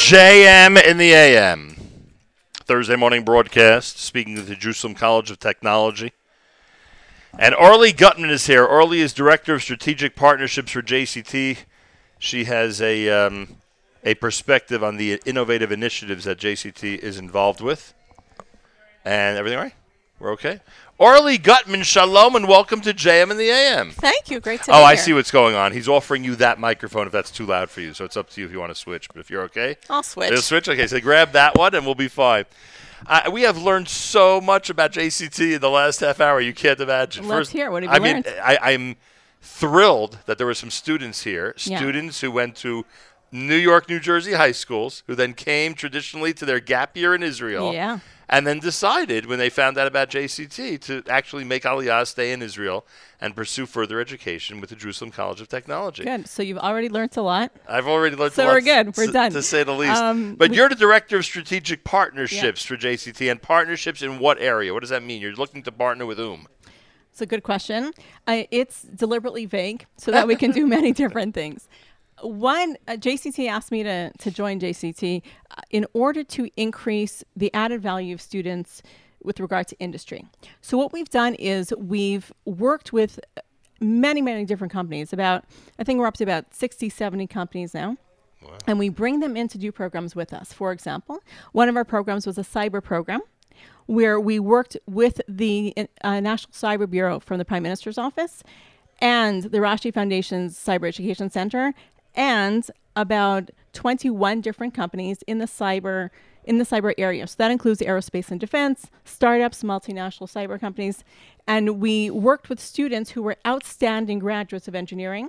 JM in the AM. Thursday morning broadcast, speaking of the Jerusalem College of Technology. And Orly Gutman is here. Orly is Director of Strategic Partnerships for JCT. She has a, um, a perspective on the innovative initiatives that JCT is involved with. And everything right? We're okay? Orly Gutman, shalom, and welcome to JM and the AM. Thank you. Great to be here. Oh, I here. see what's going on. He's offering you that microphone if that's too loud for you. So it's up to you if you want to switch. But if you're okay, I'll switch. You'll switch. Okay, so grab that one and we'll be fine. Uh, we have learned so much about JCT in the last half hour. You can't imagine. Let's hear it. What have I you mean, learned? I, I'm thrilled that there were some students here, Yeah. students who went to New York, New Jersey high schools, who then came traditionally to their gap year in Israel. Yeah. And then decided when they found out about JCT to actually make Aliyah stay in Israel and pursue further education with the Jerusalem College of Technology. Good. So you've already learned a lot. I've already learned So a lot, we're good. We're to, done. to say the least. Um, but we- you're the director of strategic partnerships for JCT, and partnerships in what area? What does that mean? You're looking to partner with whom? It's a good question. Uh, it's deliberately vague so that we can do many different things. One, uh, JCT asked me to, to join JCT uh, in order to increase the added value of students with regard to industry. So, what we've done is we've worked with many, many different companies, about, I think we're up to about 60, 70 companies now. And we bring them in to do programs with us. For example, one of our programs was a cyber program where we worked with the uh, National Cyber Bureau from the Prime Minister's office and the Rashi Foundation's Cyber Education Center and about 21 different companies in the cyber in the cyber area. So that includes aerospace and defense, startups, multinational cyber companies, and we worked with students who were outstanding graduates of engineering,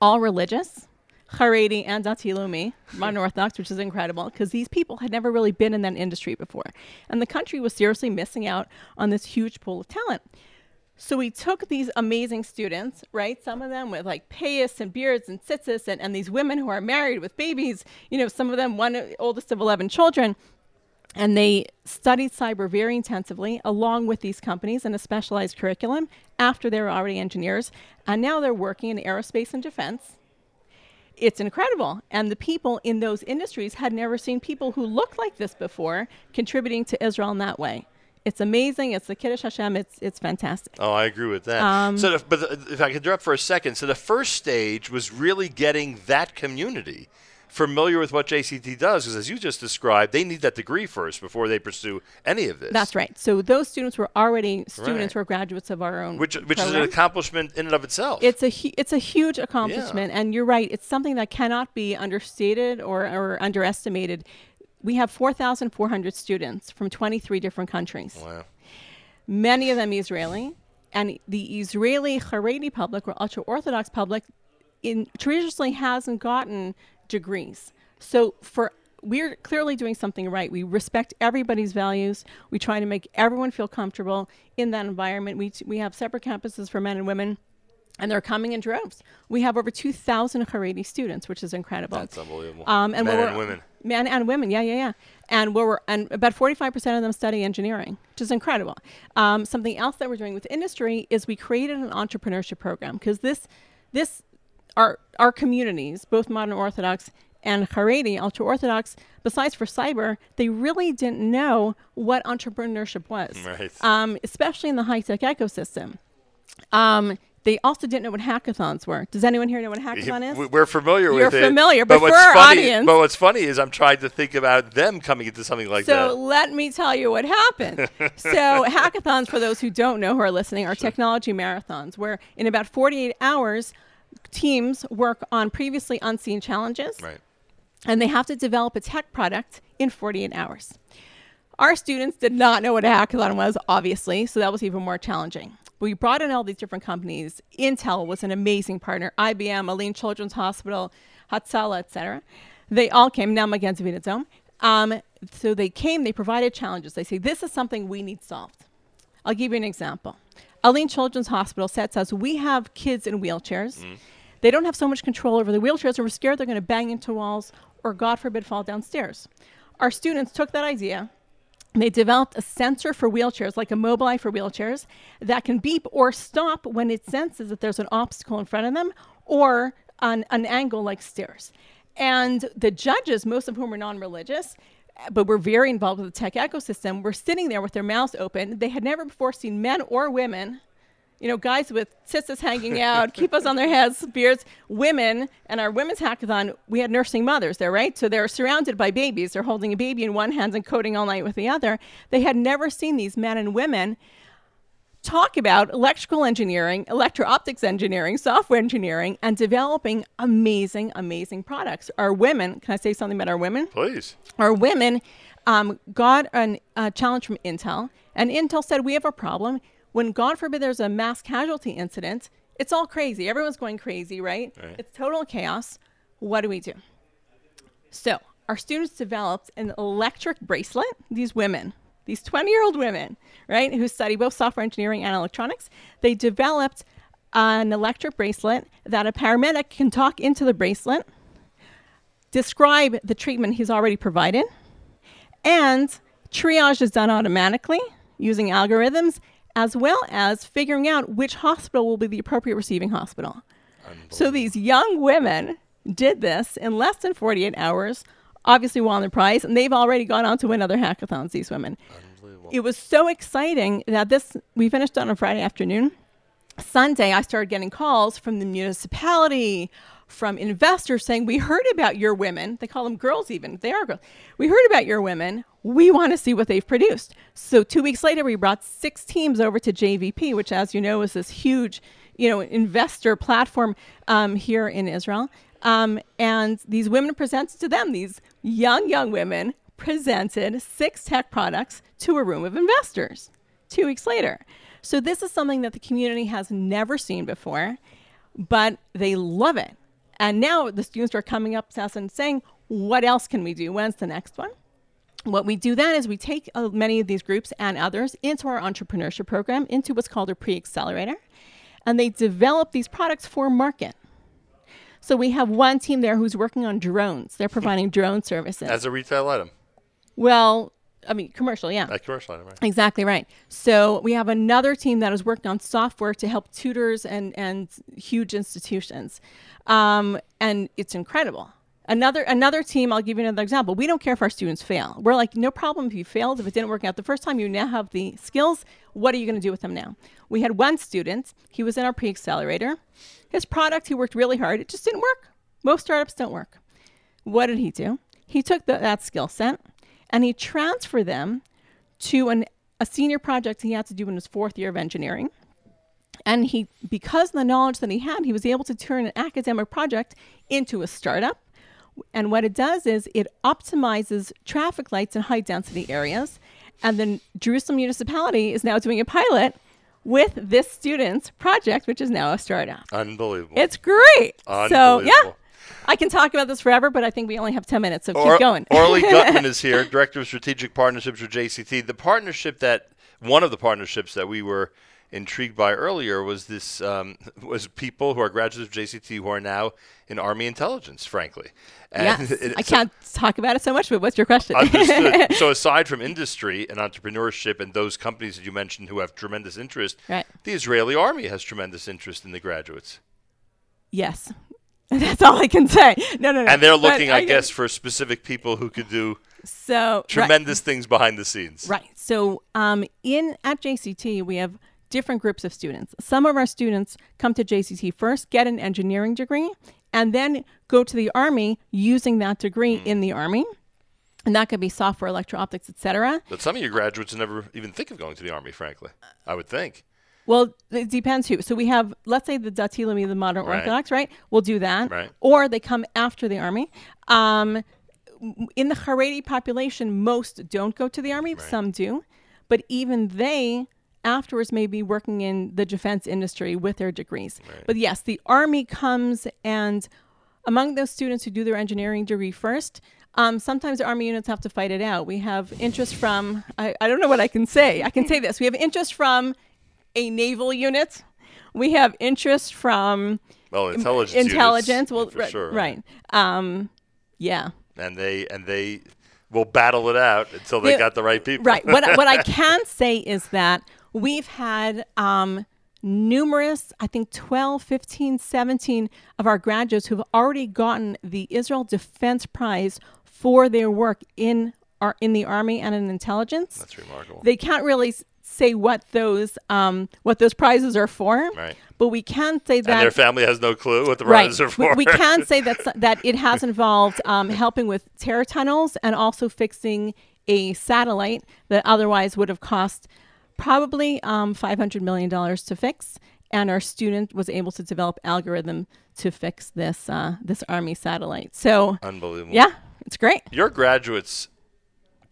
all religious, Haredi and Dati Leumi, modern Orthodox, which is incredible because these people had never really been in that industry before. And the country was seriously missing out on this huge pool of talent. So we took these amazing students, right? Some of them with like payas and beards and tzitzis, and, and these women who are married with babies, you know, some of them, one oldest of 11 children. And they studied cyber very intensively along with these companies in a specialized curriculum after they were already engineers. And now they're working in aerospace and defense it's incredible. And the people in those industries had never seen people who looked like this before contributing to Israel in that way. It's amazing. It's the Kiddush Hashem. It's it's fantastic. Oh, I agree with that. Um, so, the, but the, if I could interrupt for a second, so the first stage was really getting that community familiar with what JCT does, because as you just described, they need that degree first before they pursue any of this. That's right. So those students were already students Right. who are graduates of our own. Which, which is an accomplishment in and of itself. It's a hu- it's a huge accomplishment, and you're right. It's something that cannot be understated or, or underestimated. We have 4,400 students from 23 different countries. wow. many of them Israeli, and the Israeli Haredi public or ultra Orthodox public in traditionally hasn't gotten degrees. So for we're clearly doing something right. We respect everybody's values. We try to make everyone feel comfortable in that environment. We, t- we have separate campuses for men and women, and they're coming in droves. We have over 2,000 Haredi students, which is incredible. That's unbelievable. Um, and Men and women. Men and women, yeah, yeah, yeah. And we're and about forty five percent of them study engineering, which is incredible. Um, something else that we're doing with industry is we created an entrepreneurship program because this, this, our our communities, both modern Orthodox and Haredi, ultra Orthodox, besides for cyber, they really didn't know what entrepreneurship was, Right. um, especially in the high tech ecosystem. Um, they also didn't know what hackathons were. Does anyone here know what a hackathon is? We- We're familiar You're with it. You're familiar, but what's for our funny, audience- But what's funny is I'm trying to think about them coming into something like So that. So let me tell you what happened. so hackathons, for those who don't know who are listening, are technology marathons where in about 48 hours, teams work on previously unseen challenges, Right. and they have to develop a tech product in 48 hours. Our students did not know what a hackathon was, obviously, so that was even more challenging. We brought in all these different companies. Intel was an amazing partner. IBM, ALYN Children's Hospital, Hatzalah, etc. They all came. Now Magen David Adom. Um, so they came. They provided challenges. They say this is something we need solved. I'll give you an example. ALYN Children's Hospital said to us, we have kids in wheelchairs. They don't have so much control over the wheelchairs, and we're scared they're going to bang into walls or, God forbid, fall downstairs. Our students took that idea. They developed a sensor for wheelchairs, like a Mobileye for wheelchairs, that can beep or stop when it senses that there's an obstacle in front of them or on an angle like stairs. And the judges, most of whom were non religious, but were very involved with the tech ecosystem, were sitting there with their mouths open. They had never before seen men or women, you know, guys with tzitzis hanging out, kippahs on their heads, beards, women, and our women's hackathon, we had nursing mothers there, right? So they're surrounded by babies. They're holding a baby in one hand and coding all night with the other. They had never seen these men and women talk about electrical engineering, electro optics engineering, software engineering, and developing amazing, amazing products. Our women, can I say something about our women? Please. Our women um, got a uh, challenge from Intel, and Intel said, We have a problem. When, God forbid, there's a mass casualty incident, it's all crazy. Everyone's going crazy, right? right. It's total chaos. What do we do? So, our students developed an electric bracelet, these women, these 20 year old women, right, who study both software engineering and electronics, they developed an electric bracelet that a paramedic can talk into the bracelet, describe the treatment he's already provided, and triage is done automatically using algorithms, as well as figuring out which hospital will be the appropriate receiving hospital. So these young women did this in less than 48 hours obviously won the prize, and they've already gone on to win other hackathons. These women. It was so exciting that this we finished on a Friday afternoon. Sunday, I started getting calls from the municipality, from investors saying, "We heard about your women. They call them girls, even they are girls. We heard about your women. We want to see what they've produced." So two weeks later, we brought six teams over to JVP, which, as you know, is this huge, you know, investor platform um, here in Israel. Um, and these women presented to them, these young, young women presented six tech products to a room of investors two weeks later. So this is something that the community has never seen before, but they love it. And now the students are coming up to us and saying, what else can we do? When's the next one? What we do then is we take uh, many of these groups and others into our entrepreneurship program, into what's called a pre accelerator, and they develop these products for market. So we have one team there who's working on drones. They're providing drone services. As a retail item. Well, I mean, commercial, yeah. A commercial item, right. Exactly right. So we have another team that is working on software to help tutors and, and huge institutions. Um, and it's incredible. Another another team, I'll give you another example. We don't care if our students fail. We're like, no problem if you failed. If it didn't work out the first time, you now have the skills. What are you going to do with them now? We had one student, he was in our pre accelerator. His product, he worked really hard. It just didn't work. Most startups don't work. What did he do? He took the, that skill set and he transferred them to an, a senior project he had to do in his fourth year of engineering. And he, because of the knowledge that he had, he was able to turn an academic project into a startup. And what it does is it optimizes traffic lights in high density areas. And then Jerusalem municipality is now doing a pilot with this student's project, which is now a startup. Unbelievable. It's great. So, yeah, I can talk about this forever, but I think we only have 10 minutes, so Or- keep going. Orly Gutman is here, Director of Strategic Partnerships with JCT. The partnership that, one of the partnerships that we were intrigued by earlier was this, um, was people who are graduates of JCT who are now in Army intelligence, frankly. yes. it- I so- can't talk about it so much, but what's your question? So aside from industry and entrepreneurship and those companies that you mentioned who have tremendous interest, Right. the Israeli army has tremendous interest in the graduates. yes. That's all I can say. No, no, no. And they're But looking, I, guess, for specific people who could do so right. tremendous things behind the scenes. Right. So um, in at JCT, we have different groups of students. Some of our students come to JCT first, get an engineering degree, and then go to the Army using that degree Hmm. in the Army. And that could be software, electro optics, etc. But some of your graduates never even think of going to the army, frankly. I would think. Well, it depends who. So we have, let's say the Dati Leumi, the modern Right. Orthodox, right? We'll do that. Right. Or they come after the army. Um, in the Haredi population, most don't go to the army. Some do, but even they afterwards may be working in the defense industry with their degrees. But yes, the army comes and among those students who do their engineering degree first. Um, sometimes the army units have to fight it out. We have interest from, I, I don't know what I can say. I can say this. We have interest from a naval unit. We have interest from Well, intelligence. units, intelligence. well, for right, sure. right. Um, yeah. And they and they will battle it out until they Yeah, got the right people. Right. What what I can say is that we've had um, numerous, I think 12, 15, 17 of our graduates who've already gotten the Israel Defense Prize for their work in our, in the army and in intelligence. That's remarkable. They can't really say what those um, what those prizes are for, right. but we can say that and their family has no clue what the right. prizes are for. We, we can say that that it has involved um, helping with terror tunnels and also fixing a satellite that otherwise would have cost probably um, $500 million to fix. And our student was able to develop algorithm to fix this uh, this Army satellite. So unbelievable. Yeah, it's great. Your graduates,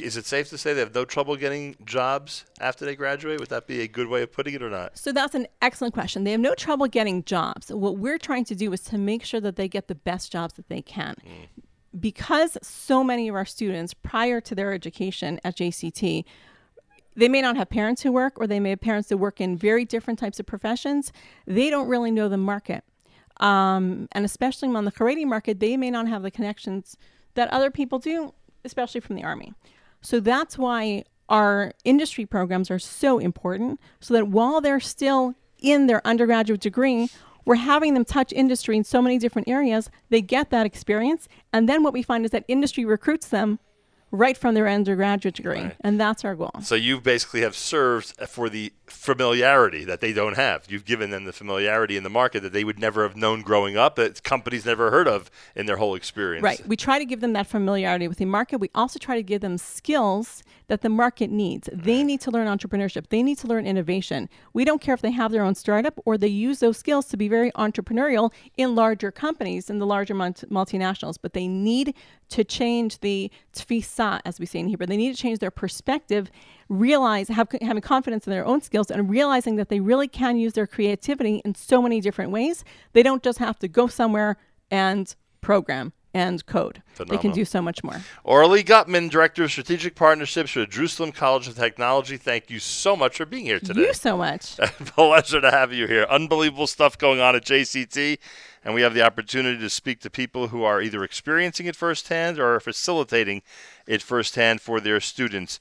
is it safe to say they have no trouble getting jobs after they graduate? Would that be a good way of putting it or not? So that's an excellent question. They have no trouble getting jobs. What we're trying to do is to make sure that they get the best jobs that they can. Mm. Because so many of our students, prior to their education at JCT, they may not have parents who work or they may have parents who work in very different types of professions. They don't really know the market. Um, and especially on the Haredi market, they may not have the connections that other people do, especially from the Army. So that's why our industry programs are so important, so that while they're still in their undergraduate degree, we're having them touch industry in so many different areas, they get that experience. And then what we find is that industry recruits them right from their undergraduate degree. Right. And that's our goal. So you basically have served for the familiarity that they don't have. You've given them the familiarity in the market that they would never have known growing up, that companies never heard of in their whole experience. Right. We try to give them that familiarity with the market. We also try to give them skills that the market needs. They need to learn entrepreneurship. They need to learn innovation. We don't care if they have their own startup or they use those skills to be very entrepreneurial in larger companies, in the larger multinationals, but they need to change the tfisa, as we say in Hebrew. They need to change their perspective, realize, have, having confidence in their own skills, and realizing that they really can use their creativity in so many different ways. They don't just have to go somewhere and program and code. Phenomenal. They can do so much more. Orly Gutman, Director of Strategic Partnerships for the Jerusalem College of Technology. Thank you so much for being here today. You so much. Pleasure to have you here. Unbelievable stuff going on at JCT and we have the opportunity to speak to people who are either experiencing it firsthand or are facilitating it firsthand for their students.